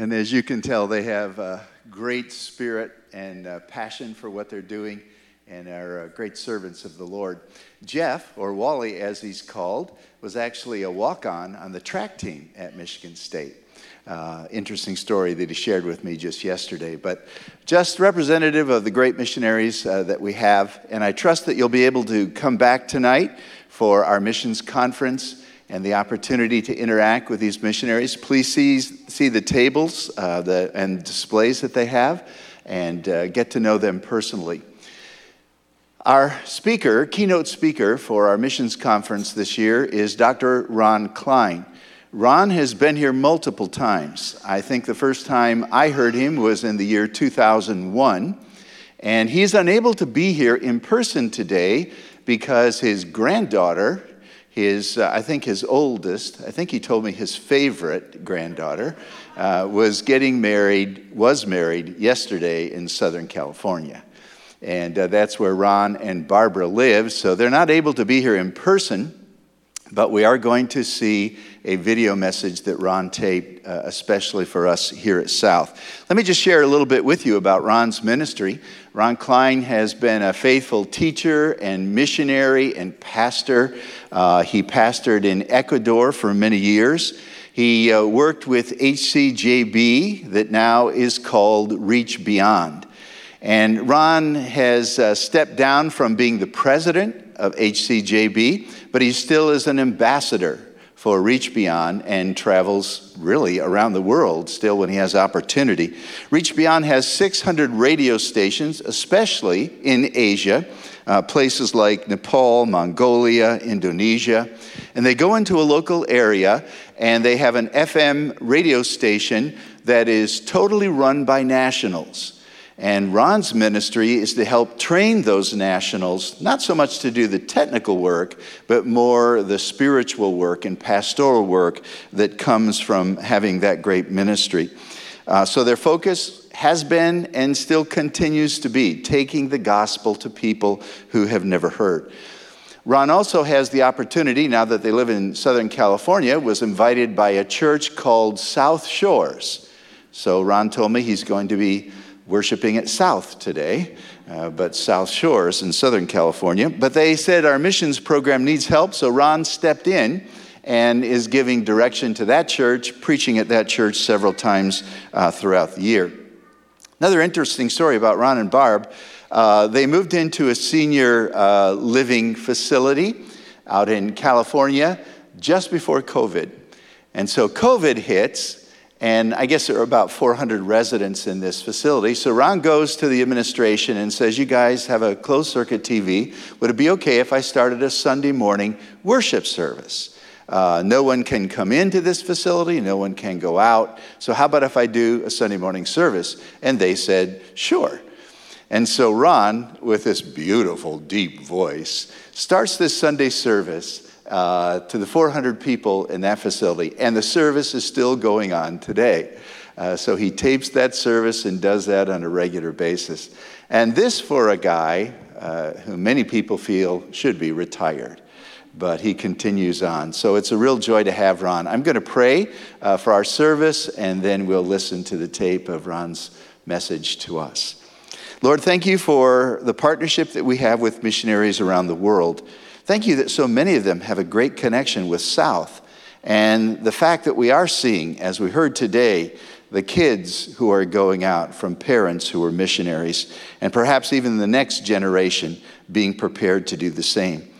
And as you can tell, they have a great spirit and passion for what they're doing and are great servants of the Lord. Jeff, or Wally as he's called, was actually a walk on on the track team at Michigan State. Uh, interesting story that he shared with me just yesterday. But just representative of the great missionaries uh, that we have, and I trust that you'll be able to come back tonight for our missions conference and the opportunity to interact with these missionaries. Please see, see the tables uh, the, and displays that they have and uh, get to know them personally. Our speaker, keynote speaker for our missions conference this year is Dr. Ron Cline. Ron has been here multiple times. I think the first time I heard him was in the year 2001, and he's unable to be here in person today because his granddaughter, his, uh, I think his oldest, I think he told me his favorite granddaughter, uh, was getting married, was married yesterday in Southern California. And uh, that's where Ron and Barbara live. So they're not able to be here in person, but we are going to see a video message that Ron taped, uh, especially for us here at South. Let me just share a little bit with you about Ron's ministry. Ron Cline has been a faithful teacher and missionary and pastor. Uh, he pastored in Ecuador for many years. He uh, worked with HCJB, that now is called Reach Beyond. And Ron has uh, stepped down from being the president of HCJB, but he still is an ambassador for Reach Beyond and travels really around the world still when he has opportunity. Reach Beyond has 600 radio stations, especially in Asia, uh, places like Nepal, Mongolia, Indonesia. And they go into a local area and they have an FM radio station that is totally run by nationals. And Ron's ministry is to help train those nationals, not so much to do the technical work, but more the spiritual work and pastoral work that comes from having that great ministry. Uh, so their focus has been and still continues to be taking the gospel to people who have never heard. Ron also has the opportunity, now that they live in Southern California, was invited by a church called South Shores. So Ron told me he's going to be worshiping at South today, uh, but South Shores in Southern California. But they said our missions program needs help, so Ron stepped in and is giving direction to that church, preaching at that church several times uh, throughout the year. Another interesting story about Ron and Barb uh, they moved into a senior uh, living facility out in California just before COVID. And so COVID hits, and I guess there are about 400 residents in this facility. So Ron goes to the administration and says, You guys have a closed circuit TV. Would it be okay if I started a Sunday morning worship service? Uh, no one can come into this facility, no one can go out. So, how about if I do a Sunday morning service? And they said, Sure. And so Ron, with this beautiful, deep voice, starts this Sunday service uh, to the 400 people in that facility, and the service is still going on today. Uh, so he tapes that service and does that on a regular basis. And this for a guy uh, who many people feel should be retired. But he continues on. So it's a real joy to have Ron. I'm going to pray uh, for our service, and then we'll listen to the tape of Ron's message to us. Lord, thank you for the partnership that we have with missionaries around the world. Thank you that so many of them have a great connection with South. And the fact that we are seeing, as we heard today, the kids who are going out from parents who are missionaries, and perhaps even the next generation being prepared to do the same.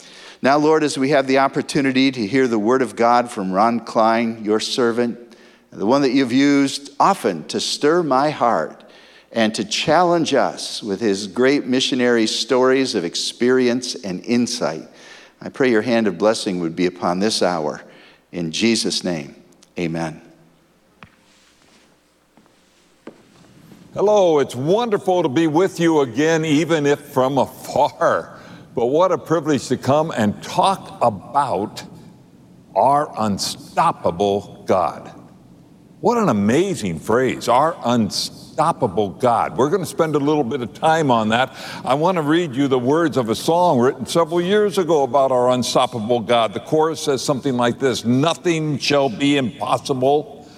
Now, Lord, as we have the opportunity to hear the word of God from Ron Cline, your servant, the one that you've used often to stir my heart and to challenge us with his great missionary stories of experience and insight. I pray your hand of blessing would be upon this hour. In Jesus' name, amen. Hello, it's wonderful to be with you again, even if from afar. But what a privilege to come and talk about our unstoppable God. What an amazing phrase, our unstoppable unstoppable God. We're going to spend a little bit of time on that. I want to read you the words of a song written several years ago about our unstoppable God. The chorus says something like this Nothing shall be impossible.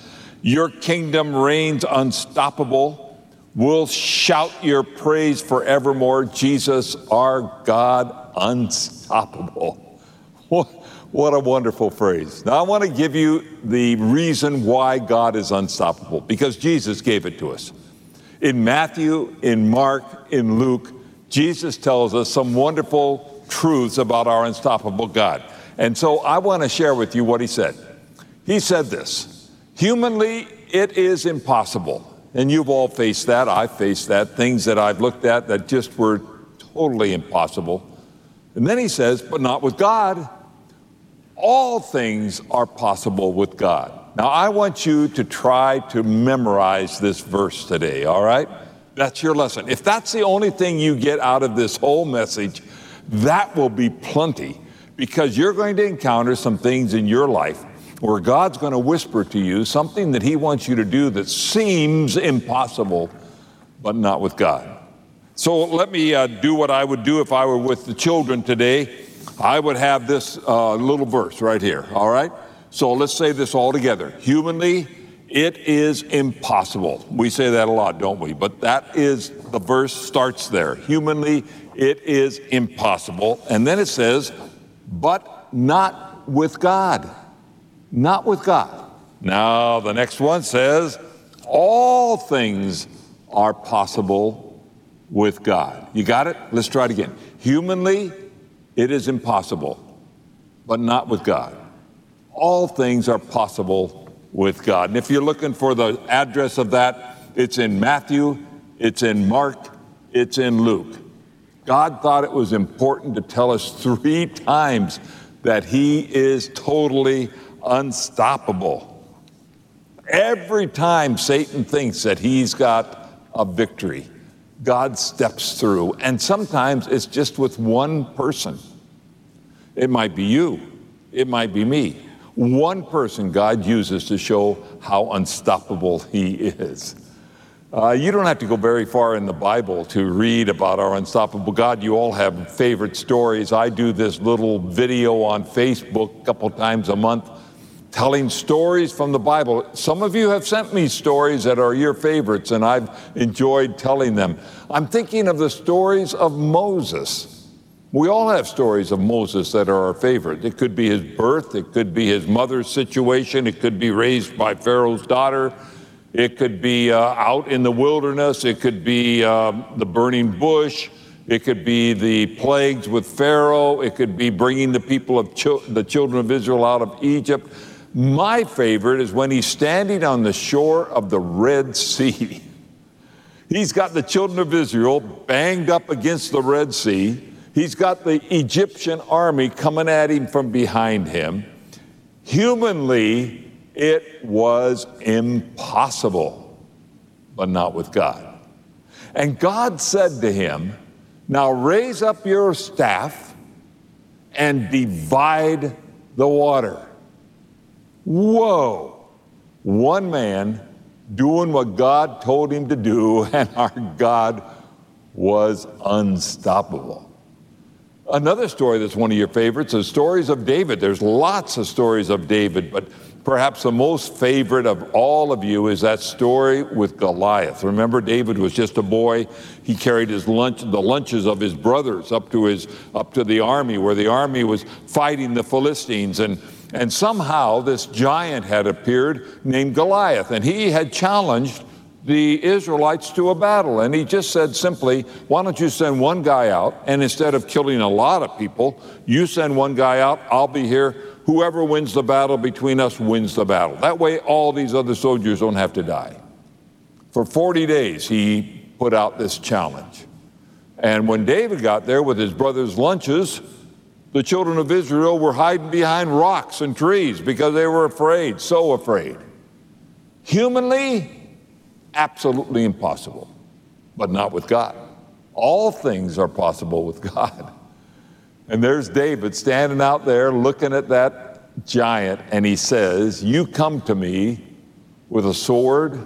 Your kingdom reigns unstoppable. We'll shout your praise forevermore. Jesus, our God, unstoppable. What a wonderful phrase. Now, I want to give you the reason why God is unstoppable, because Jesus gave it to us. In Matthew, in Mark, in Luke, Jesus tells us some wonderful truths about our unstoppable God. And so I want to share with you what he said. He said this Humanly, it is impossible. And you've all faced that. I've faced that. Things that I've looked at that just were totally impossible. And then he says, but not with God. All things are possible with God. Now, I want you to try to memorize this verse today, all right? That's your lesson. If that's the only thing you get out of this whole message, that will be plenty because you're going to encounter some things in your life where God's going to whisper to you something that He wants you to do that seems impossible, but not with God. So let me uh, do what I would do if I were with the children today. I would have this uh, little verse right here, all right? So let's say this all together. Humanly, it is impossible. We say that a lot, don't we? But that is the verse starts there. Humanly, it is impossible. And then it says, but not with God. Not with God. Now, the next one says, all things are possible with God. You got it? Let's try it again. Humanly, it is impossible, but not with God. All things are possible with God. And if you're looking for the address of that, it's in Matthew, it's in Mark, it's in Luke. God thought it was important to tell us three times that He is totally unstoppable. Every time Satan thinks that he's got a victory, God steps through. And sometimes it's just with one person. It might be you, it might be me. One person God uses to show how unstoppable He is. Uh, you don't have to go very far in the Bible to read about our unstoppable God. You all have favorite stories. I do this little video on Facebook a couple times a month telling stories from the Bible. Some of you have sent me stories that are your favorites, and I've enjoyed telling them. I'm thinking of the stories of Moses. We all have stories of Moses that are our favorite. It could be his birth, it could be his mother's situation, it could be raised by Pharaoh's daughter, it could be uh, out in the wilderness, it could be uh, the burning bush. It could be the plagues with Pharaoh. It could be bringing the people of the children of Israel out of Egypt. My favorite is when he's standing on the shore of the Red Sea. He's got the children of Israel banged up against the Red Sea. He's got the Egyptian army coming at him from behind him. Humanly, it was impossible, but not with God. And God said to him, Now raise up your staff and divide the water. Whoa! One man doing what God told him to do, and our God was unstoppable. Another story that's one of your favorites is stories of David. There's lots of stories of David, but perhaps the most favorite of all of you is that story with Goliath. Remember, David was just a boy. He carried his lunch, the lunches of his brothers up to his up to the army, where the army was fighting the Philistines and and somehow this giant had appeared named Goliath, and he had challenged the Israelites to a battle. And he just said simply, Why don't you send one guy out? And instead of killing a lot of people, you send one guy out, I'll be here. Whoever wins the battle between us wins the battle. That way, all these other soldiers don't have to die. For 40 days, he put out this challenge. And when David got there with his brother's lunches, the children of Israel were hiding behind rocks and trees because they were afraid, so afraid. Humanly, absolutely impossible, but not with God. All things are possible with God. And there's David standing out there looking at that giant, and he says, You come to me with a sword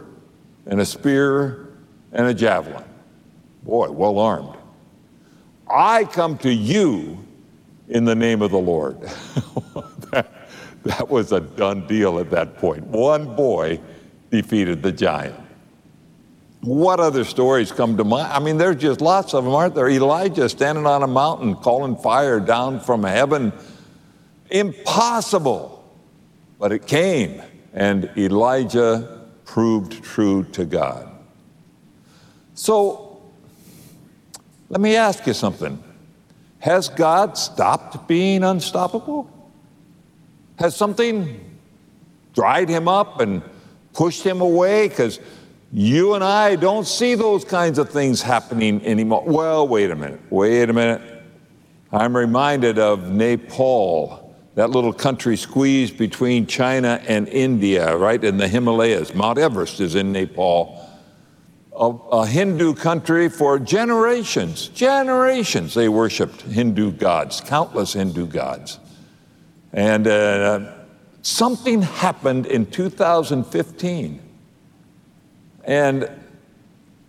and a spear and a javelin. Boy, well armed. I come to you in the name of the Lord. that, that was a done deal at that point. One boy defeated the giant. What other stories come to mind? I mean, there's just lots of them, aren't there? Elijah standing on a mountain calling fire down from heaven. Impossible. But it came, and Elijah proved true to God. So, let me ask you something. Has God stopped being unstoppable? Has something dried him up and pushed him away? Because you and I don't see those kinds of things happening anymore. Well, wait a minute. Wait a minute. I'm reminded of Nepal, that little country squeezed between China and India, right in the Himalayas. Mount Everest is in Nepal. A, a Hindu country for generations, generations, they worshiped Hindu gods, countless Hindu gods. And uh, something happened in 2015 and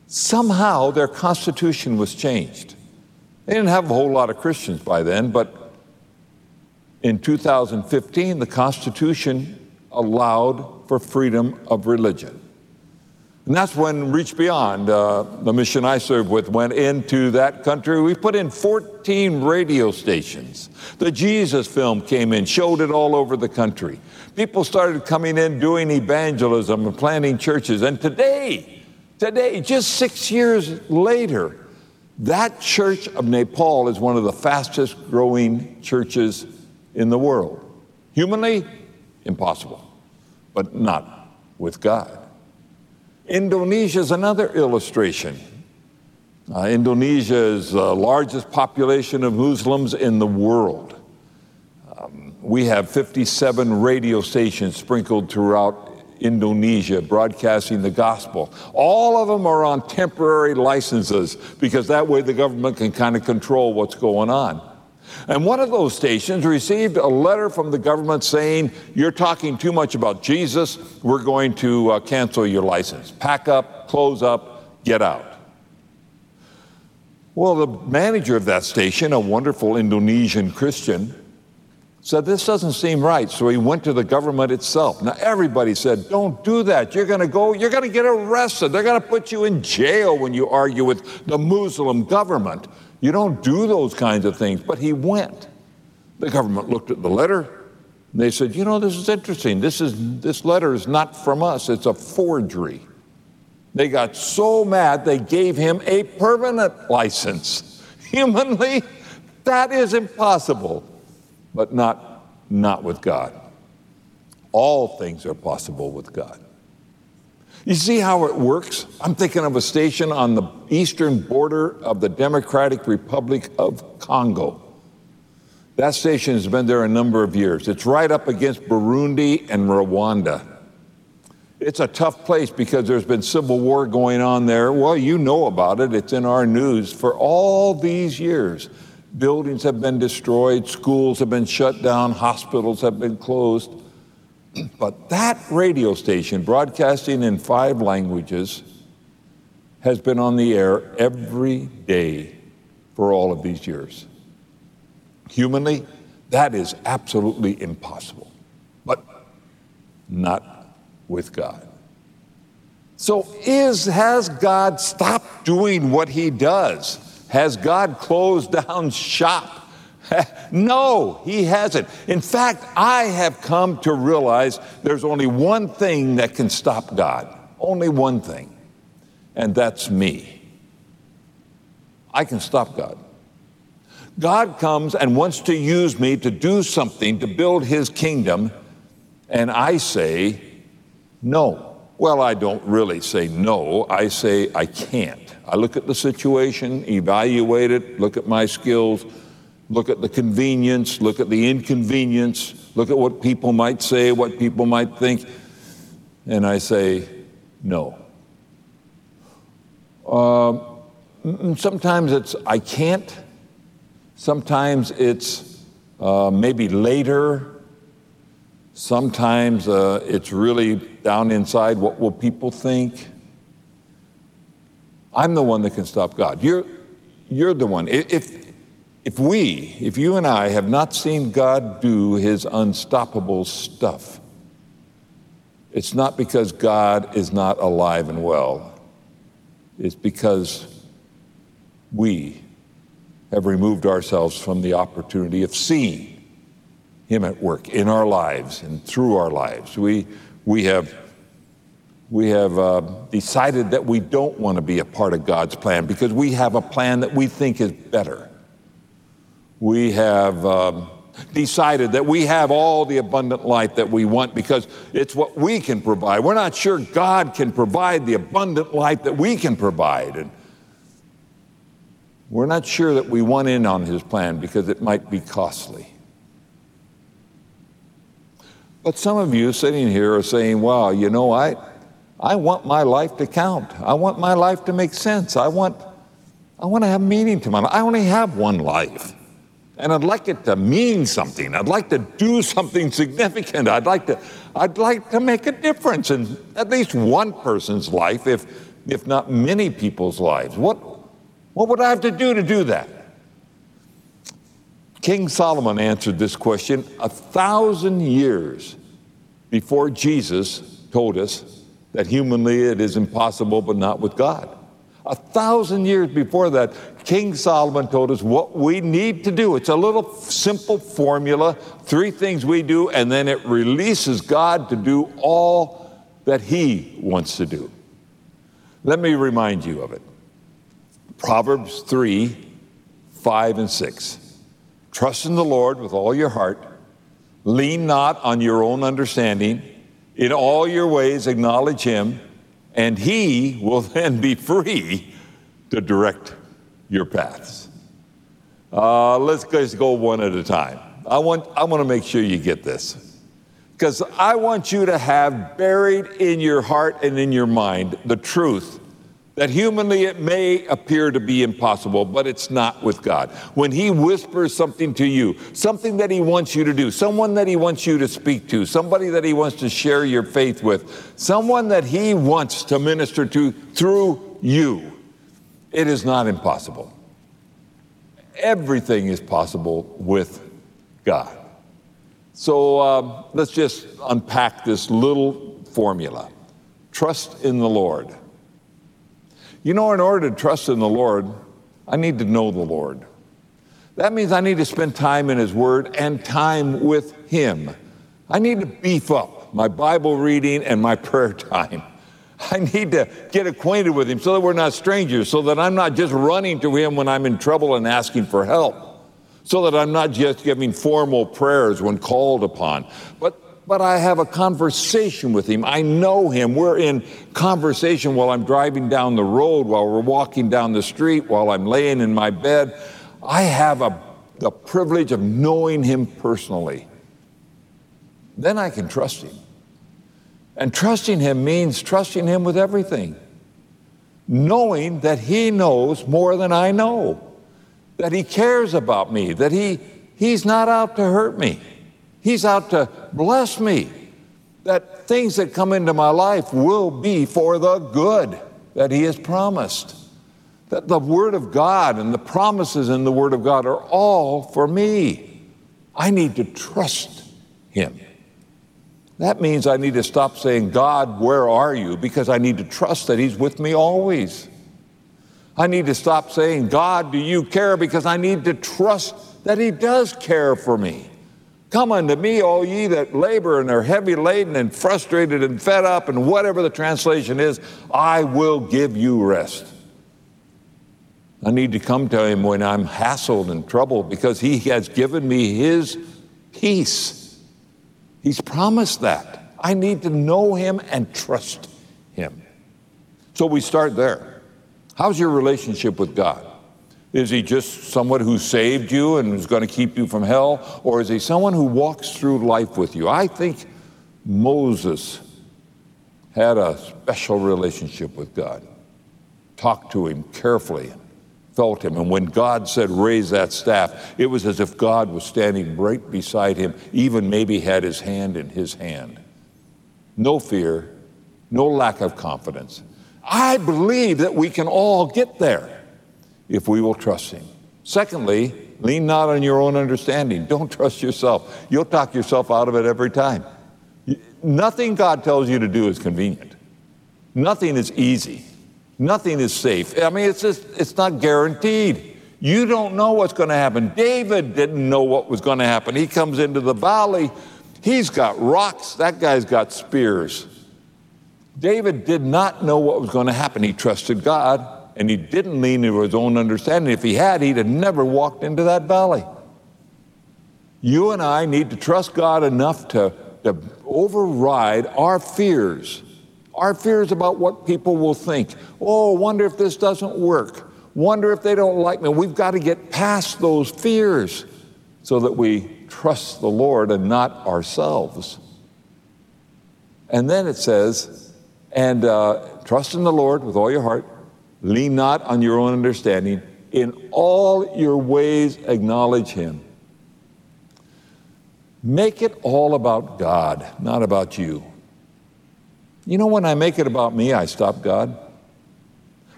somehow their constitution was changed. They didn't have a whole lot of Christians by then, but in 2015, the Constitution allowed for freedom of religion. And that's when Reach Beyond, uh, the mission I served with, went into that country. We put in 14 radio stations. The Jesus film came in, showed it all over the country. People started coming in doing evangelism and planting churches. And today, today, just six years later, that church of Nepal is one of the fastest growing churches in the world. Humanly, impossible, but not with God. Indonesia is another illustration. Uh, Indonesia is the largest population of Muslims in the world. Um, we have 57 radio stations sprinkled throughout Indonesia broadcasting the gospel. All of them are on temporary licenses because that way the government can kind of control what's going on. And one of those stations received a letter from the government saying, You're talking too much about Jesus. We're going to uh, cancel your license. Pack up, close up, get out. Well, the manager of that station, a wonderful Indonesian Christian, said, This doesn't seem right. So he went to the government itself. Now, everybody said, Don't do that. You're going to go, you're going to get arrested. They're going to put you in jail when you argue with the Muslim government. You don't do those kinds of things. But he went. The government looked at the letter. And they said, you know, this is interesting. This, is, this letter is not from us, it's a forgery. They got so mad they gave him a permanent license. Humanly, that is impossible, but not, not with God. All things are possible with God. You see how it works? I'm thinking of a station on the eastern border of the Democratic Republic of Congo. That station has been there a number of years. It's right up against Burundi and Rwanda. It's a tough place because there's been civil war going on there. Well, you know about it, it's in our news for all these years. Buildings have been destroyed, schools have been shut down, hospitals have been closed. But that radio station, broadcasting in five languages, has been on the air every day for all of these years. Humanly, that is absolutely impossible, but not with God. So, is, has God stopped doing what he does? Has God closed down shop? no, he hasn't. In fact, I have come to realize there's only one thing that can stop God. Only one thing. And that's me. I can stop God. God comes and wants to use me to do something to build his kingdom, and I say no. Well, I don't really say no. I say I can't. I look at the situation, evaluate it, look at my skills look at the convenience, look at the inconvenience, look at what people might say, what people might think, and I say, no. Uh, sometimes it's I can't. Sometimes it's uh, maybe later. Sometimes uh, it's really down inside. What will people think? I'm the one that can stop God. You're, you're the one. If, if we, if you and I have not seen God do his unstoppable stuff, It's not because God is not alive and well. It's because we have removed ourselves from the opportunity of seeing Him at work in our lives and through our lives. We, we have, we have uh, decided that we don't want to be a part of God's plan because we have a plan that we think is better. We have um, decided that we have all the abundant life that we want because it's what we can provide. We're not sure God can provide the abundant life that we can provide. And we're not sure that we want in on his plan because it might be costly. But some of you sitting here are saying, wow, you know, I, I want my life to count. I want my life to make sense. I want, I want to have meaning to my life. I only have one life. And I'd like it to mean something. I'd like to do something significant. I'd like to, I'd like to make a difference in at least one person's life, if, if not many people's lives. What, what would I have to do to do that? King Solomon answered this question a thousand years before Jesus told us that humanly it is impossible, but not with God. A thousand years before that, King Solomon told us what we need to do. It's a little simple formula, three things we do, and then it releases God to do all that He wants to do. Let me remind you of it. Proverbs 3 5 and 6. Trust in the Lord with all your heart. Lean not on your own understanding. In all your ways, acknowledge Him, and He will then be free to direct your paths. Uh, let's just go one at a time. I want, I want to make sure you get this. Because I want you to have buried in your heart and in your mind the truth that humanly it may appear to be impossible, but it's not with God. When He whispers something to you, something that He wants you to do, someone that He wants you to speak to, somebody that He wants to share your faith with, someone that He wants to minister to through you, it is not impossible. Everything is possible with God. So um, let's just unpack this little formula trust in the Lord. You know, in order to trust in the Lord, I need to know the Lord. That means I need to spend time in His Word and time with Him. I need to beef up my Bible reading and my prayer time. I need to get acquainted with him so that we're not strangers, so that I'm not just running to him when I'm in trouble and asking for help, so that I'm not just giving formal prayers when called upon, but but I have a conversation with him. I know him. We're in conversation while I'm driving down the road, while we're walking down the street, while I'm laying in my bed. I have a, the privilege of knowing him personally. Then I can trust him. And trusting Him means trusting Him with everything, knowing that He knows more than I know, that He cares about me, that he, He's not out to hurt me, He's out to bless me, that things that come into my life will be for the good that He has promised. That the Word of God and the promises in the Word of God are all for me. I need to trust Him. That means I need to stop saying, God, where are you? Because I need to trust that He's with me always. I need to stop saying, God, do you care? Because I need to trust that He does care for me. Come unto me, all ye that labor and are heavy laden and frustrated and fed up, and whatever the translation is, I will give you rest. I need to come to Him when I'm hassled and troubled because He has given me His peace. He's promised that. I need to know Him and trust Him. So we start there. How's your relationship with God? Is he just someone who saved you and is going to keep you from hell? Or is he someone who walks through life with you? I think Moses had a special relationship with God. Talked to him carefully felt him. And when God said, raise that staff, it was as if God was standing right beside him, even maybe had his hand in his hand. No fear, no lack of confidence. I believe that we can all get there if we will trust him. Secondly, lean not on your own understanding. Don't trust yourself. You'll talk yourself out of it every time. nothing God tells you to do is convenient. Nothing is easy. Nothing is safe. I mean, it's just, it's not guaranteed. You don't know what's going to happen. David didn't know what was going to happen. He comes into the valley. He's got rocks. That guy's got spears. David did not know what was going to happen. He trusted God and he didn't lean into his own understanding. If he had, he'd have never walked into that valley. You and I need to trust God enough to, to override our fears, our fears about what people will think. Oh, wonder if this doesn't work. Wonder if they don't like me. We've got to get past those fears so that we trust the Lord and not ourselves. And then it says, and uh, trust in the Lord with all your heart Lean not on your own understanding. In all your ways, acknowledge Him. Make it all about God, not about you. You know, when I make it about me, I stop God.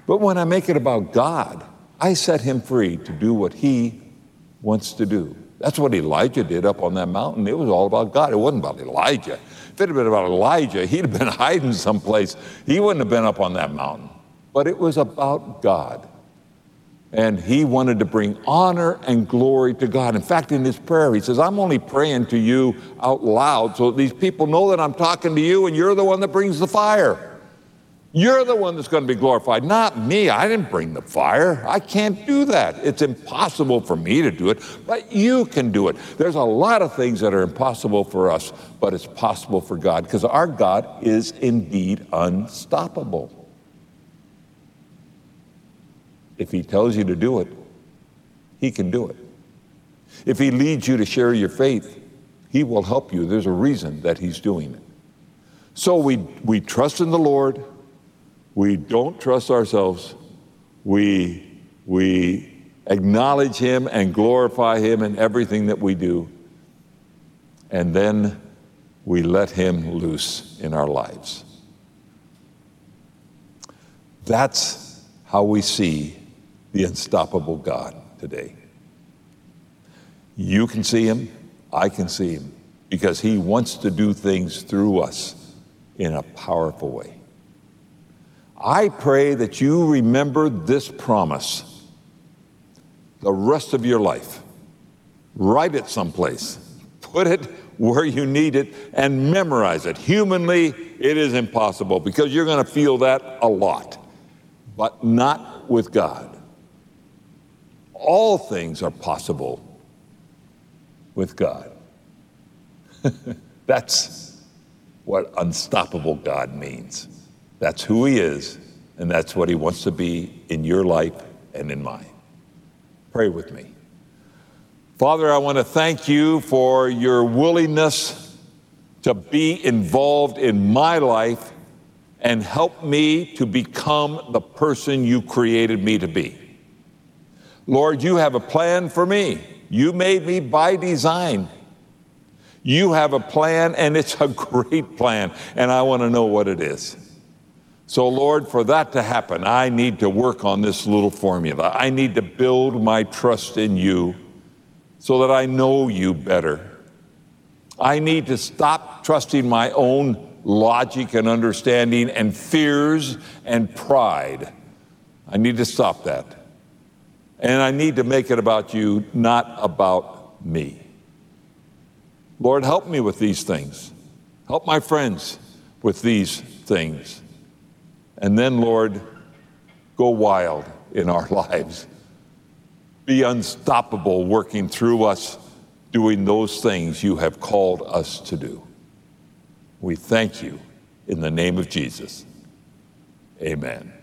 But when I make it about God, I set Him free to do what He wants to do. That's what Elijah did up on that mountain. It was all about God. It wasn't about Elijah. If it had been about Elijah, he'd have been hiding someplace. He wouldn't have been up on that mountain but it was about God. And he wanted to bring honor and glory to God. In fact, in his prayer, he says, I'm only praying to you out loud so these people know that I'm talking to you and you're the one that brings the fire. You're the one that's going to be glorified, not me. I didn't bring the fire. I can't do that. It's impossible for me to do it, but you can do it. There's a lot of things that are impossible for us, but it's possible for God because our God is indeed unstoppable. If He tells you to do it, He can do it. If He leads you to share your faith, He will help you. There's a reason that He's doing it. So we, we trust in the Lord. We don't trust ourselves. We, we acknowledge Him and glorify Him in everything that we do. And then we let Him loose in our lives. That's how we see the unstoppable God today. You can see him, I can see him, because he wants to do things through us in a powerful way. I pray that you remember this promise the rest of your life. Write it someplace, put it where you need it, and memorize it. Humanly, it is impossible because you're going to feel that a lot, but not with God all things are possible with God. That's what unstoppable God means. That's who He is, and that's what He wants to be in your life and in mine. Pray with me. Father, I want to thank you for your willingness to be involved in my life and help me to become the person you created me to be. Lord, you have a plan for me. You made me by design. You have a plan, and it's a great plan, and I want to know what it is. So, Lord, for that to happen, I need to work on this little formula. I need to build my trust in you so that I know you better. I need to stop trusting my own logic and understanding and fears and pride. I need to stop that. And I need to make it about you, not about me. Lord, help me with these things. Help my friends with these things. And then, Lord, go wild in our lives. Be unstoppable working through us, doing those things you have called us to do. We thank you in the name of Jesus. Amen.